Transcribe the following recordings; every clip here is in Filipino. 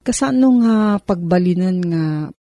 Kasano nga pagbalinan nga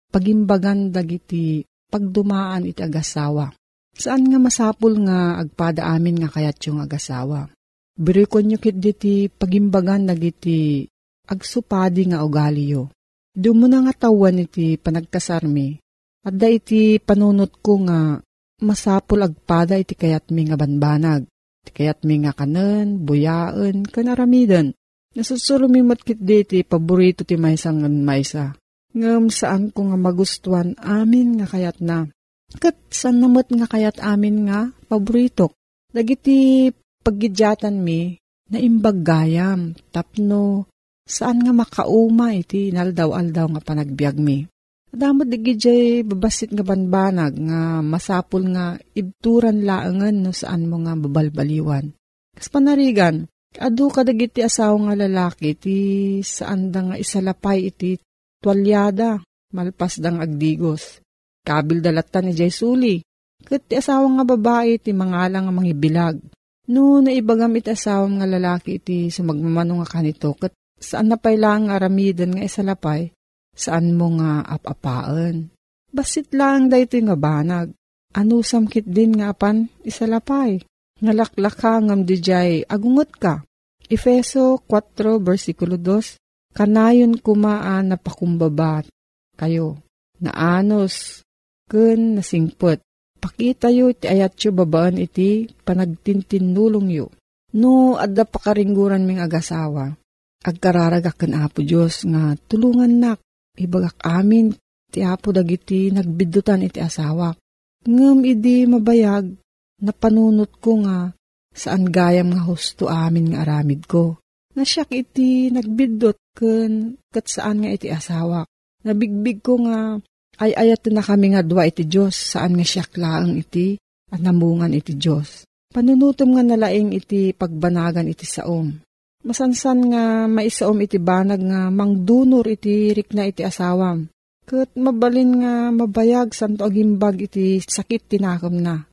pagimbagan dagiti pagdumaan iti agasawa. Saan nga masapul nga agpada amin nga kayat yung agasawa. Birikon nyo kit diti pagimbagan dagiti agsupadi nga ugali yo. Doon mo na nga tawan iti panagkasarmi. At da iti panunot ko nga masapul agpada iti kayat mi nga banbanag. Iti kayat mi nga kanen, buyaan, kanaramidan Nasusulumimot kit diti, paborito ti maysa ngan maysa. Ngam saan ko nga magustuhan amin nga kayat na. Kat saan namot nga kayat amin nga paborito. Dagiti paggidyatan mi, na imbag gayam, tapno, saan nga makauma iti naldaw-aldaw nga panagbiag mi. Adamot digi jay babasit nga banbanag nga masapul nga ibturan laangan no saan mo nga babalbaliwan. Kas panarigan, Adu kadagiti asawa nga lalaki ti saan da nga isalapay iti tuwalyada malpas dang agdigos. Kabil dalatan ni Jaisuli. Kat ti asawa nga babae ti mangalang nga mangibilag. No naibagam iti asawa nga lalaki iti sumagmamano nga kanito. Kat saan na lang aramidan nga isalapay, saan mo nga apapaan. Basit lang dahito nga banag. Ano samkit din nga apan isalapay Ngalaklaka ngam dijay agungot ka. Efeso 4 versikulo 2 Kanayon kumaan na pakumbabat kayo. Naanos ken nasingpet. Pakita yo iti ayat yo babaan iti panagtintinulong yo. No, adda pakaringguran ming agasawa. Agkararagak ken apo Diyos nga tulungan nak. Ibagak amin ti apo dagiti nagbidutan iti asawa. Ngem idi mabayag napanunot ko nga saan gayam nga husto amin nga aramid ko. Nasyak iti nagbidot ken kat saan nga iti asawa. Nabigbig ko nga ay ayat na kami nga dua iti Diyos saan nga siyak laang iti at namungan iti Diyos. Panunutom nga nalaing iti pagbanagan iti saom. Masansan nga maisaom iti banag nga mangdunor iti rikna iti asawam. Kat mabalin nga mabayag santo agimbag iti sakit tinakam na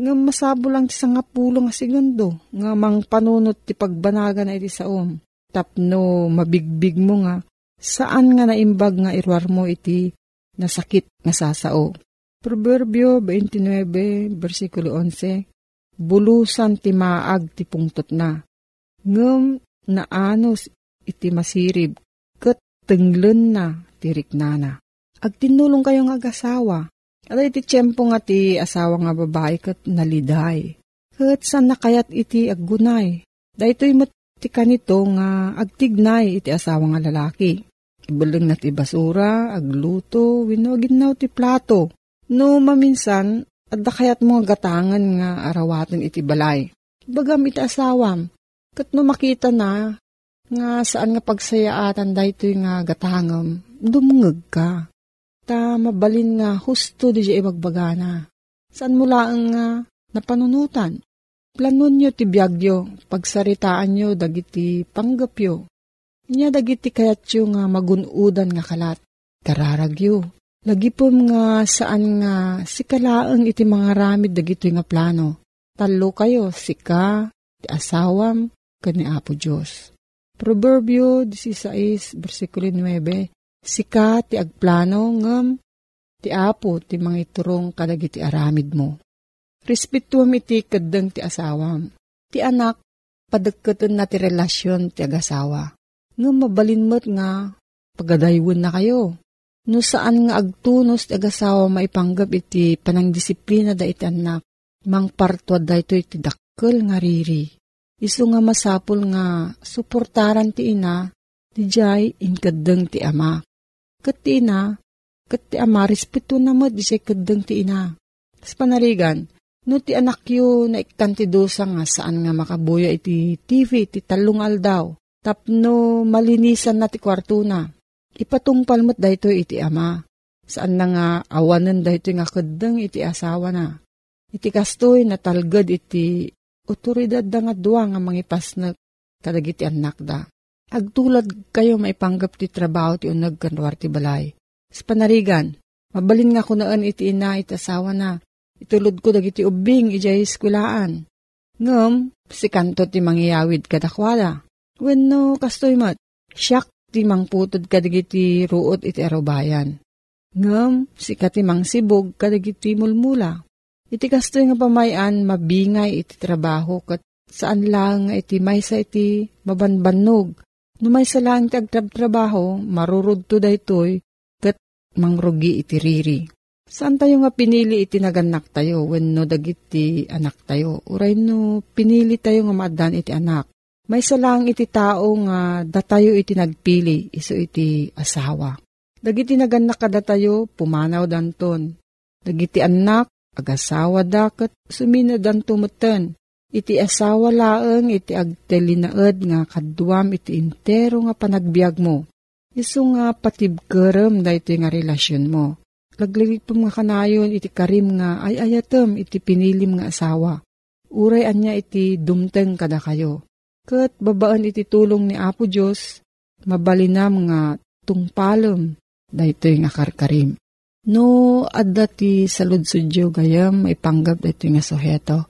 nga masabo lang ti nga pulo nga segundo, nga mang panunot ti pagbanaga na iti saom. Tapno mabigbig mo nga, saan nga naimbag nga irwar mo iti nasakit nga sasao. Proverbio 29, versikulo 11, Bulusan ti maag ti pungtot na. Ngem naanos iti masirib, kat tenglen na tirik nana. Agtinulong kayong agasawa, Ada iti tiyempo nga ti asawa nga babae kat naliday. Kat saan nakayat iti aggunay. Dahito'y mat ti kanito nga agtignay iti asawa nga lalaki. Ibalang na ti basura, agluto, winogin na ti plato. No maminsan, adda kayat mga gatangan nga arawatan iti balay. Bagam iti asawam. Kat no makita na, nga saan nga pagsayaatan dahito nga gatangam, dumungag ka ta mabalin nga husto di ibagbagana. Saan mula ang nga napanunutan? Planon nyo ti biyagyo, pagsaritaan nyo dagiti panggapyo. Nya dagiti kayatyo nga magunudan nga kalat. Kararagyo. Lagi po nga saan nga sikalaang iti mga ramid dagito nga plano. Talo kayo, sika, ti asawam, kani Apo Diyos. Proverbio 16, versikulo 9, Sika ti agplano ngem ti apo ti mga iturong kadagiti aramid mo. Respetuam iti kadeng ti asawam. Ti anak, padagkatan na ti relasyon ti agasawa. Ngem mabalin mo't nga pagadaywon na kayo. No saan nga agtunos ti agasawa maipanggap iti panangdisiplina da iti anak. Mang partwa da ito iti dakkel nga riri. Isu nga masapul nga suportaran ti ina, ti jay inkadeng ti ama. Kat ti ina, kat ti ama, na mo, di siya ti ina. Sa panarigan, no ti anak yo na ikantidosa nga saan nga makabuya iti TV, iti talungal daw. Tapno malinisan na ti kwarto na. Ipatungpal mo't dayto iti ama. Saan na nga awanan dayto nga kadang iti asawa na. Iti kastoy na talgad iti otoridad da nga duwa nga mangipas na kadagiti anak da. Agtulad kayo maipanggap ti trabaho ti unag kanwar ti balay. Sa panarigan, mabalin nga kunaan iti ina iti asawa na. Itulod ko dagiti ubing ijay eskulaan. Ngam, si kanto ti mangyayawid kadakwada. Wenno kastoy mat, siyak ti mangputod kadagiti ruot iti arobayan. Ngam, si katimang sibog kadagiti mulmula. Iti kastoy nga pamayan mabingay iti trabaho kat saan lang iti maysa iti mabanbanog. Numay sa lang agtrab-trabaho, marurod to daytoy kat mangrugi iti riri. Saan tayo nga pinili iti naganak tayo when no dagiti anak tayo? Uray no pinili tayo nga maadan iti anak. May salang iti tao nga datayo iti nagpili iso iti asawa. Dagiti naganak kada tayo pumanaw danton. Dagiti anak agasawa dakat sumina danto meten. Iti asawa laeng iti agtelinaed nga kaduam iti intero nga panagbiag mo. Iso nga patibkerem da iti nga relasyon mo. Laglilipom nga kanayon iti karim nga ay ayatem iti pinilim nga asawa. Uray anya iti dumteng kada kayo Kat babaan iti tulong ni Apo Diyos, mabalinam nga tungpalem, daytoy nga karkarim. No, adda ti saludsudyo gayam, maipanggap dayto nga soheto.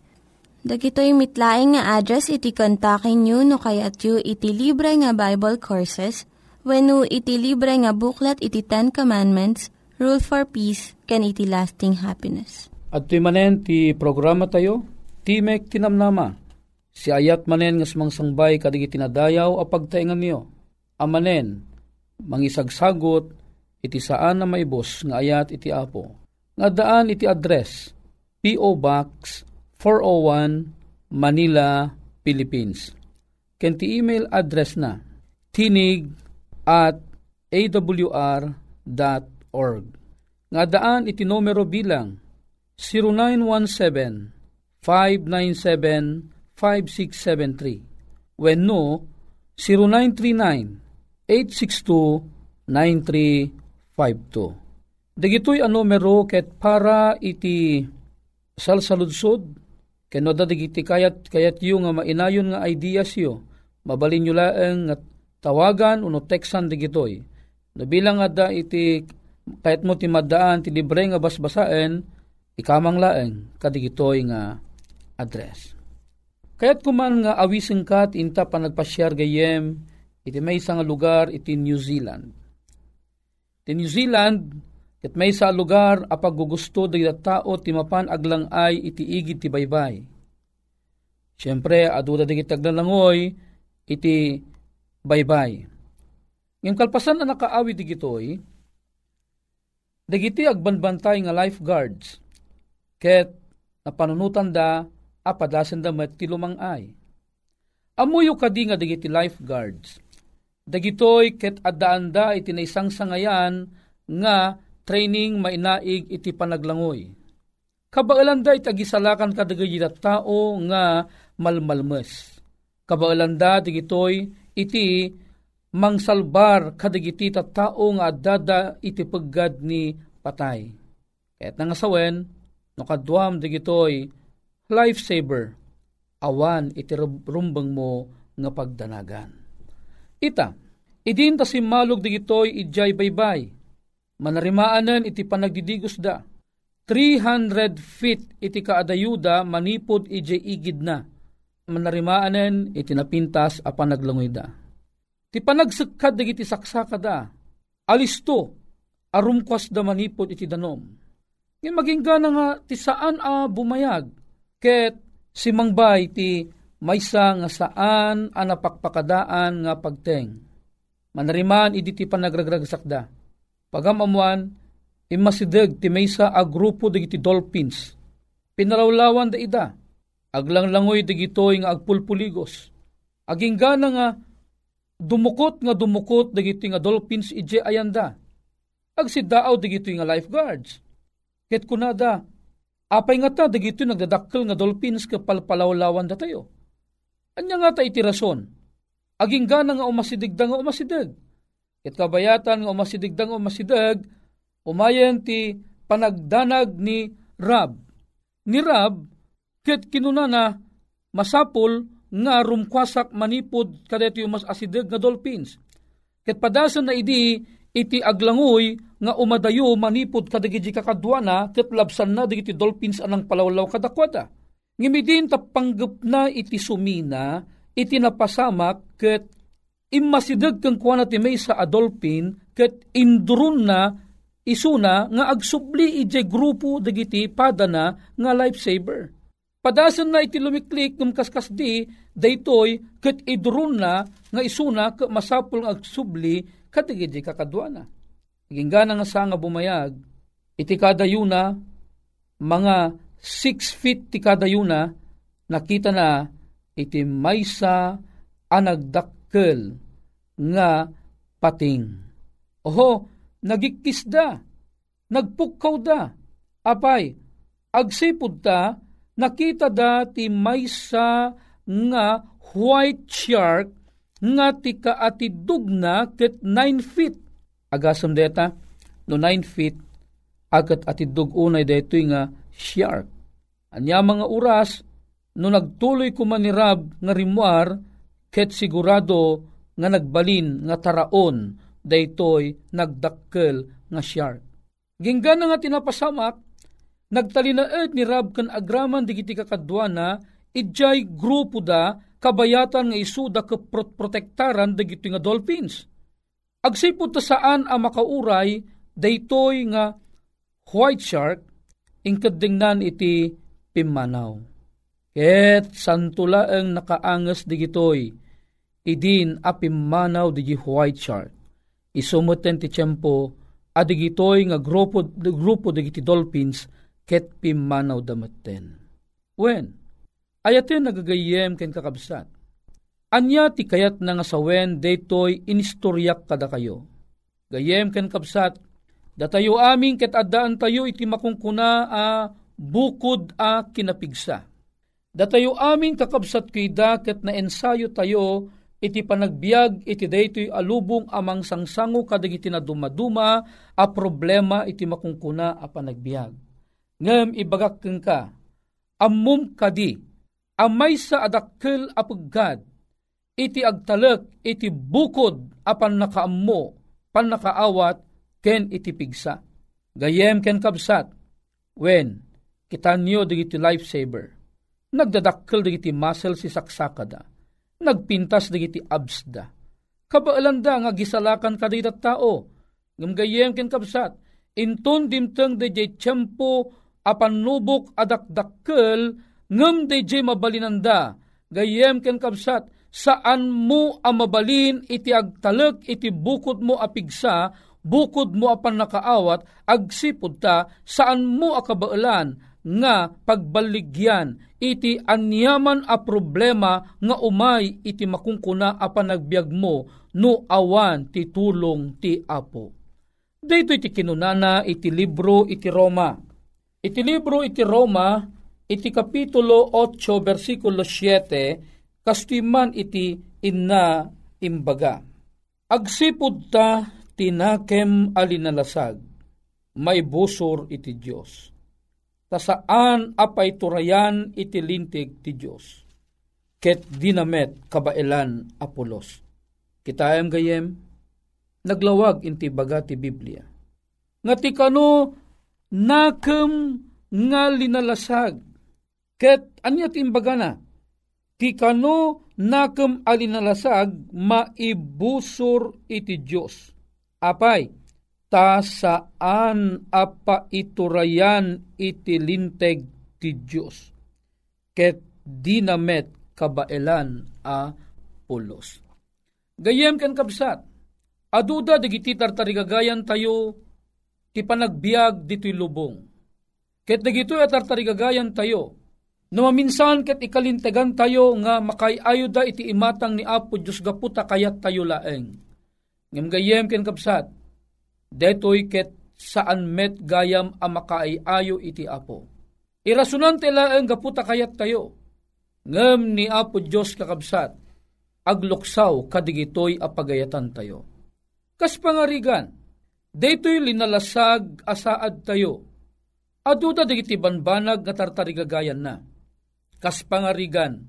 Dagitoy mitlaing nga address iti kontakin nyo no kayat yu iti libre nga Bible Courses when no iti libre nga buklat iti Ten Commandments, Rule for Peace, can iti lasting happiness. At manen ti programa tayo, Timek Tinamnama, si ayat manen nga sumangsangbay kadig itinadayaw a pagtaingan niyo. Amanen, mangisagsagot iti saan na maibos nga ayat iti apo. Nga daan iti address P.O. Box 401 Manila, Philippines. Ken ti email address na tinig at awr.org. Nga daan iti numero bilang 0917 597 5673 when no 0939 862-9352. Dagitoy ang numero ket para iti salsaludsod, ken no digiti kayat kayat yu nga mainayon nga ideas yo, mabalin nyo laeng nga tawagan uno teksan digitoy. No bilang ada iti kahit mo ti madaan ti libre nga basbasaen, ikamang laeng kadigitoy nga address. Kaya't kuman nga awising kat inta pa nagpasyar gayem iti may nga lugar iti New Zealand. Iti New Zealand, iti may sa lugar apag gugusto da tao ti mapan aglang ay iti igid ti baybay. Siyempre, aduda di kitaglalangoy iti baybay. Ngayong kalpasan na nakaawi di gitoy, dagiti agbanbantay nga lifeguards, ket napanunutan da apadasan da met ti lumangay. Amuyo kadi nga dagiti lifeguards, Dagitoy ket addaanda iti naisang sangayan nga training mainaig iti panaglangoy. Kabaelanda iti agisalakan kadagay tao nga malmalmes. Kabaelanda digitoy iti mangsalbar kadagiti tao nga addada iti peggad ni patay. Kaya't nangasawen, no kadwam digitoy lifesaver, awan iti rumbang mo nga pagdanagan. Ita, idin ta simmalog digitoy idjay baybay. Manarimaanan iti panagdidigos da. 300 feet iti kaadayuda manipod ije igid na. Manarimaanen iti napintas apan naglangoy da. Ti panagsekad dagiti saksaka da. Alisto arumkwas da manipod iti danom. Ngayon maging gana nga ti saan a bumayag. Ket si mangbay ti maysa nga saan a napakpakadaan nga pagteng. Manariman idi ti panagragragsakda. Pagamamuan, imasideg ti maysa a grupo dagiti dolphins. Pinalawlawan da ida. Aglanglangoy dagitoy nga agpulpuligos. Aging gana nga dumukot nga dumukot dagiti nga dolphins ije ayanda. Agsidaaw dagitoy nga lifeguards. Ket kunada, apay nga ta dagitoy nagdadakkel nga dolphins kapalpalawlawan da tayo. Anya nga ta iti rason. Aging gana nga umasidigda nga umasidig. Ket kabayatan nga umasidigda nga umasidig, umayen ti panagdanag ni Rab. Ni Rab, ket kinunana masapol nga rumkwasak manipod kadeto yung mas asidig nga dolphins. Ket padasan na idi iti aglangoy nga umadayo manipod kadagiti kakadwana ket labsan na digiti dolphins anang palawlaw kadakwada. Ngimidin tapanggap na iti sumina iti napasamak ket immasideg kang kuana ti may sa adolpin ket indurun na isuna nga agsubli ije grupo dagiti padana nga lifesaver. Padasan na iti lumiklik num kaskas di daytoy ket idurun na nga isuna ke masapul nga agsubli kadagiti kakadwana. Ginggana nga sa nga bumayag iti kadayuna mga 6 feet ti kadayuna nakita na iti maysa anagdakkel nga pating. Oho, nagikisda, nagpukkaw da, apay, agsipod ta, nakita da ti maysa nga white shark nga ti kaatidug na ket 9 feet. Agasam deta, no 9 feet, agat atidug unay detoy nga shark. Anya mga oras, no nagtuloy kumanirab nga rimwar, ket sigurado nga nagbalin nga taraon daytoy nagdakkel nga shark. Ginggana nga tinapasamak, nagtalinaed ni Rab kan agraman digiti kakadwana, idjay grupo da kabayatan nga isuda ka protektaran dagiti nga dolphins. Agsipod ta saan a makauray daytoy nga white shark ingkadingnan iti pimanaw. Ket santula ang nakaangas digitoy, idin a pimanaw digi white shark. Isumuten ti tiyempo, adigitoy nga grupo, grupo digiti dolphins, ket pimanaw damaten. When? Ayaten nagagayem ken kakabsat. Anya ti kayat na nga sawen daytoy inistoryak kada kayo. Gayem ken kabsat, datayo aming ket addaan tayo iti makungkuna a bukod a kinapigsa. Datayo aming kakabsat kida ket na ensayo tayo iti panagbiag iti daytoy alubong amang sangsango kadagiti na dumaduma a problema iti makungkuna a panagbiag. Ngem ibagak ka, ammum kadi, amay sa adakkel a paggad, iti agtalek iti bukod apan nakaammo, pan nakaawat, ken iti pigsa. Gayem ken kabsat, when kitanyo digiti lifesaver, nagdadakkel digiti muscle si saksakada, nagpintas digiti abs da. Kabaalan da nga gisalakan kadita tao, ngam ken kabsat, inton dimteng de jay tiyempo apan nubok adakdakkel ngem de jay mabalinanda, gayem ken kabsat, saan mo amabalin iti agtalek iti bukod mo apigsa, bukod mo apan nakaawat, agsipod ta, saan mo akabaalan, nga pagbaligyan iti anyaman a problema nga umay iti makungkuna a panagbiag mo no awan ti tulong ti Apo. Dito iti kinunana iti libro iti Roma. Iti libro iti Roma iti kapitulo 8 versikulo 7 kastiman iti inna imbaga. Agsipud ta tinakem alinalasag may busor iti Diyos ta saan apay turayan iti lintig ti Diyos. Ket dinamet kabailan apolos. Kitayam gayem, naglawag inti baga ti Biblia. Nga ti kano nakem nga linalasag. Ket anya timbaga na, ti kano nakem alinalasag maibusor iti Diyos. Apay, ta saan apa iturayan iti linteg ti Diyos. Ket dinamet kabaelan a pulos. Gayem ken kabsat, aduda digiti tartarigagayan tayo ti panagbiag dito'y lubong. Ket dagito'y atartarigagayan tayo, No maminsan ket ikalintegan tayo nga makayayo da iti imatang ni Apo Diyos gaputa kayat tayo laeng. Ngem gayem ken kapsat, detoy ket saan met gayam a makaayayo iti Apo. Irasunan ti laeng gaputa kayat tayo. Ngem ni Apo Diyos kakabsat, agluksaw kadigitoy a pagayatan tayo. Kas pangarigan, detoy linalasag asaad tayo. Aduda digiti banbanag nga tartarigagayan na kas pangarigan.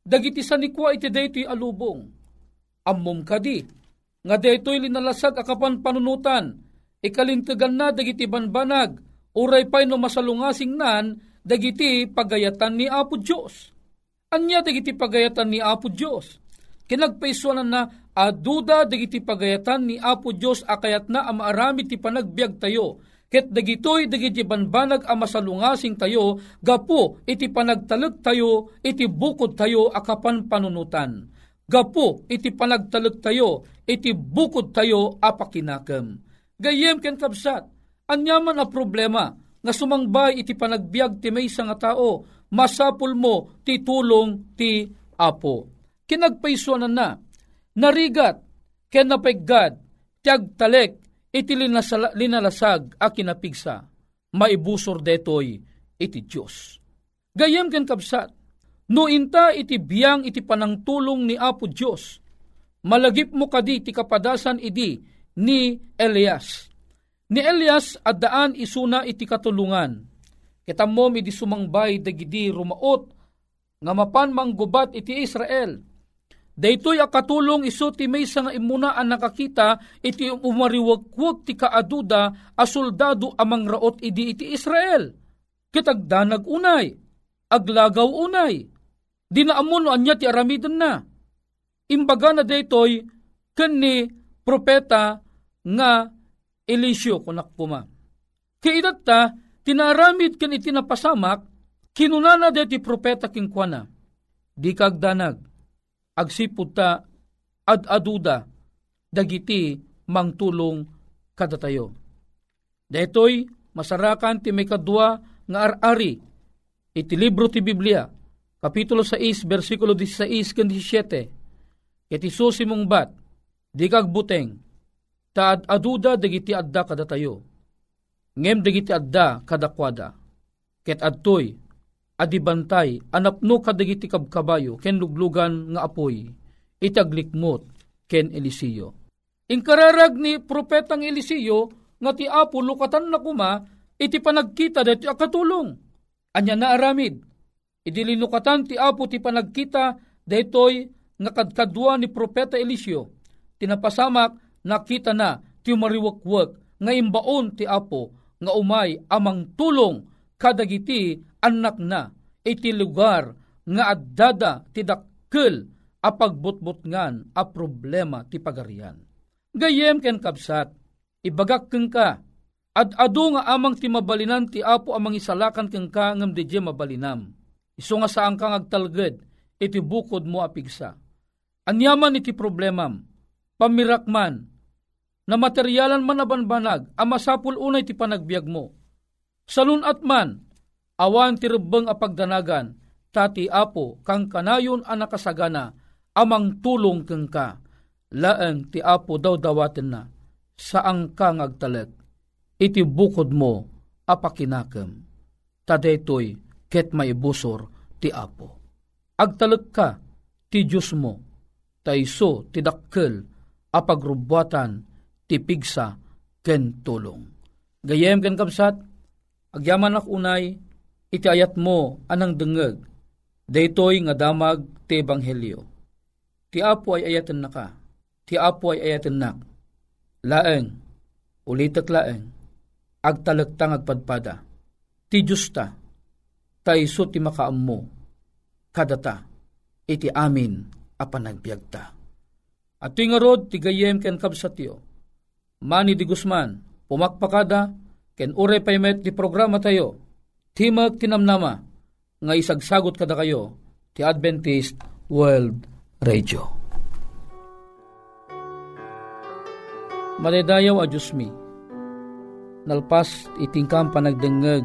Dagiti sanikwa iti daytoy alubong. Ammom kadi, nga daytoy linalasag akapan panunutan, ikalintagan na dagiti banbanag, uray pay no masalungasing nan, dagiti pagayatan ni Apo Diyos. Anya dagiti pagayatan ni Apo Diyos. Kinagpaisuanan na aduda dagiti pagayatan ni Apo Diyos akayat na amaarami ti panagbiag tayo Ket dagitoy dagiti banbanag a masalungasing tayo, gapo iti panagtalag tayo, iti bukod tayo akapan panunutan. Gapo iti panagtalag tayo, iti bukod tayo apakinakam. Gayem ken kabsat, anyaman a problema, nga sumangbay iti panagbiag ti may nga tao, masapul mo ti tulong ti apo. Kinagpaisuanan na, narigat, ken napeggad, tiagtalek, iti linalasag a kinapigsa, maibusor detoy iti Diyos. Gayam ken kapsat, no inta iti biyang iti panangtulong ni Apo Diyos, malagip mo kadi ti kapadasan idi ni Elias. Ni Elias addaan isuna iti katulungan. Kitam mo mi di sumangbay dagidi rumaot nga mapan manggubat iti Israel Daytoy akatulong iso ti may nga imuna ang nakakita iti umariwagwag ti kaaduda a soldado amang raot idi iti Israel. Kitagdanag unay, aglagaw unay, di na amuno anya ti aramidan na. Imbaga na daytoy ken ni propeta nga Eliseo kunak puma. Kaidat ta, tinaramid ken iti napasamak, kinunana ti propeta kingkwana. Di kagdanag, agsipud ta ad-aduda dagiti mangtulong kada tayo. Detoy masarakan ti may kadwa nga ar-ari iti libro ti Biblia kapitulo 6 bersikulo 16 ken 17 iti susimong bat di kag buteng ta ad-aduda dagiti adda kada tayo ngem dagiti adda kada kwada ket adtoy adibantay anapno kadagiti kabkabayo ken luglugan nga apoy itaglikmot ken Eliseo. Inkararag ni propetang Eliseo nga ti apo lukatan na kuma iti panagkita dati akatulong. Anya na aramid. Idilinukatan ti apo ti panagkita daytoy nga kadkadwa ni propeta Eliseo. Tinapasamak nakita na ti mariwakwak nga imbaon ti apo nga umay amang tulong kadagiti anak na iti lugar nga addada ti dakkel a pagbutbutngan a problema ti pagarian. Gayem ken kapsat, ibagak keng ka, ad adu nga amang ti mabalinan ti apo amang isalakan keng ka ngam di mabalinam. Iso nga saan kang agtalged, iti bukod mo apigsa. Anyaman iti problemam, pamirakman, na materyalan man nabanbanag, amasapul unay ti panagbiag mo. Salun at man, awan ti rebeng a pagdanagan, tati apo kang kanayon a nakasagana, amang tulong keng ka, laeng ti apo daw dawaten na, saang ka ngagtalag, iti bukod mo apakinakem, tadetoy ket maibusor ti apo. Agtalag ka ti Diyos mo, taiso ti dakkel apagrubwatan ti pigsa ken tulong. Gayem ken kapsat, agyaman ak unay, iti ayat mo anang dengeg, daytoy nga damag ti ebanghelyo. Ti apo ay ayatan na ka, ti apo ay ayatan nak. Laeng, ulitak laeng, agtalagtang agpadpada. Ti Diyos ta, ta iso ti makaammo, kadata, iti amin a panagbiag ta. At ti rod, ti gayem ken kabsatyo, Mani di Guzman, pumakpakada, ken ure paymet ti programa tayo, timag tinamnama, nga isagsagot kada kayo, ti Adventist World Radio. Madaydayaw a Diyos mi, nalpas itingkam panagdengeg,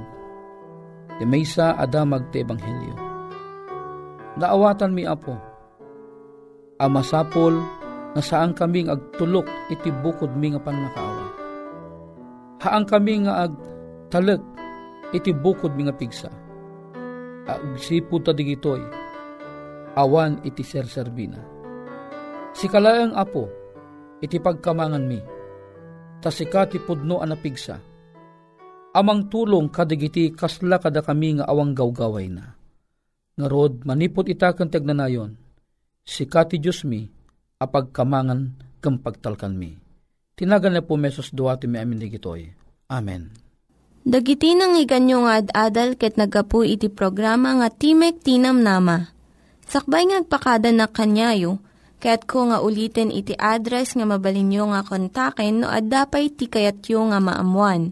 ti maysa adamag ti Ebanghelyo. Naawatan mi apo, amasapol nga saan kaming agtulok iti bukod mi nga panmakaawa. Haang kami nga ag talek iti bukod mi nga pigsa. Agsipo ta digitoy, awan iti serserbina. Si kalayang apo, iti pagkamangan mi, ta sika ti pudno anapigsa. Amang tulong kadigiti kasla kada kami nga awang gawgaway na. Ngarod, manipot itakan tagnanayon, sika ti Diyos mi, apagkamangan kem pagtalkan mi. Tinagan na po mesos duwati mi amin digitoy. Amen. Dagiti nang iganyo nga ad-adal ket nagapu iti programa nga Timek Tinam Nama. Sakbay ngagpakada na kanyayo, kaya't ko nga ulitin iti address nga mabalinyo nga kontaken no ad-dapay tikayatyo nga maamuan.